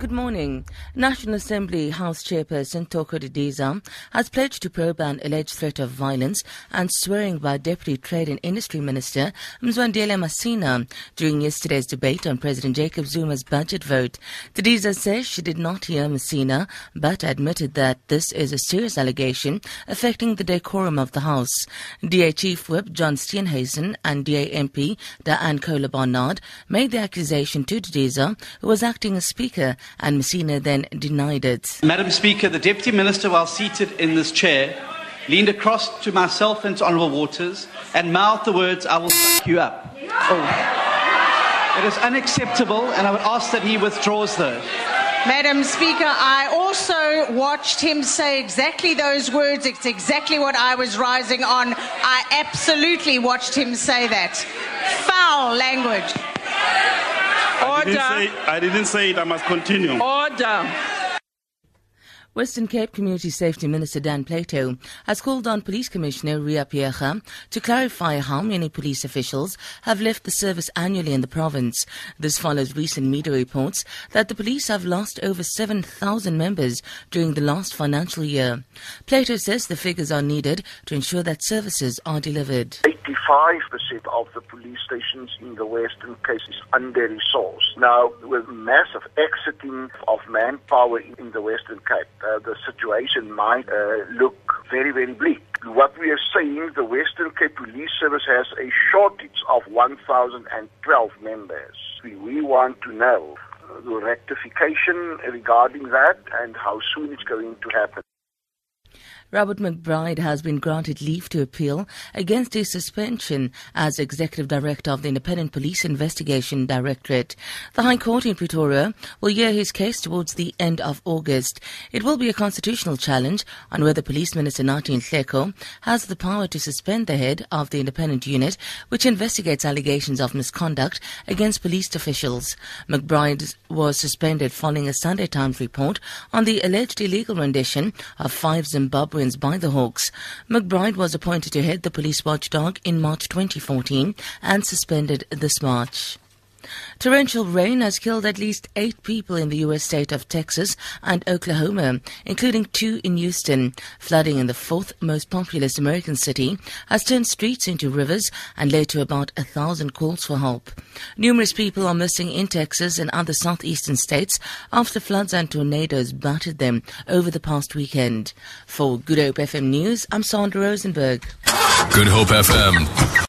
Good morning. National Assembly House Chairperson Thoko Didiza has pledged to probe an alleged threat of violence and swearing by Deputy Trade and Industry Minister Mzwandile Masina during yesterday's debate on President Jacob Zuma's budget vote. Didiza says she did not hear Masina but admitted that this is a serious allegation affecting the decorum of the House. DA Chief Whip John Steenhuisen and DA MP Diane Kohler Barnard made the accusation to Didiza, who was acting as Speaker and Masina then denied it. Madam Speaker, the Deputy Minister, while seated in this chair, leaned across to myself and to Honourable Waters and mouthed the words, I will suck you up. Oh. It is unacceptable, and I would ask that he withdraws those. Madam Speaker, I also watched him say exactly those words. It's exactly what I was rising on. I absolutely watched him say that. Foul language. I didn't, say, I didn't say it. I must continue. Order. Western Cape Community Safety Minister Dan Plato has called on Police Commissioner Riah Phiyega to clarify how many police officials have left the service annually in the province. This follows recent media reports that the police have lost over 7,000 members during the last financial year. Plato says the figures are needed to ensure that services are delivered. 85% of the police stations in the Western Cape is under-resourced. Now, with massive exiting of manpower in the Western Cape, uh, the situation might uh, look very, very bleak. What we are saying, the Western Cape Police Service has a shortage of 1,012 members. We want to know the rectification regarding that and how soon it's going to happen. Robert McBride has been granted leave to appeal against his suspension as Executive Director of the Independent Police Investigation Directorate. The High Court in Pretoria will hear his case towards the end of August. It will be a constitutional challenge on whether Police Minister Nathi Nhleko has the power to suspend the head of the independent unit which investigates allegations of misconduct against police officials. McBride was suspended following a Sunday Times report on the alleged illegal rendition of five Zimbabwean by the Hawks. McBride was appointed to head the police watchdog in March 2014 and suspended this March. Torrential rain has killed at least eight people in the U.S. state of Texas and Oklahoma, including two in Houston. Flooding in the fourth most populous American city has turned streets into rivers and led to about a thousand calls for help. Numerous people are missing in Texas and other southeastern states after floods and tornadoes battered them over the past weekend. For Good Hope FM News, I'm Sandra Rosenberg. Good Hope FM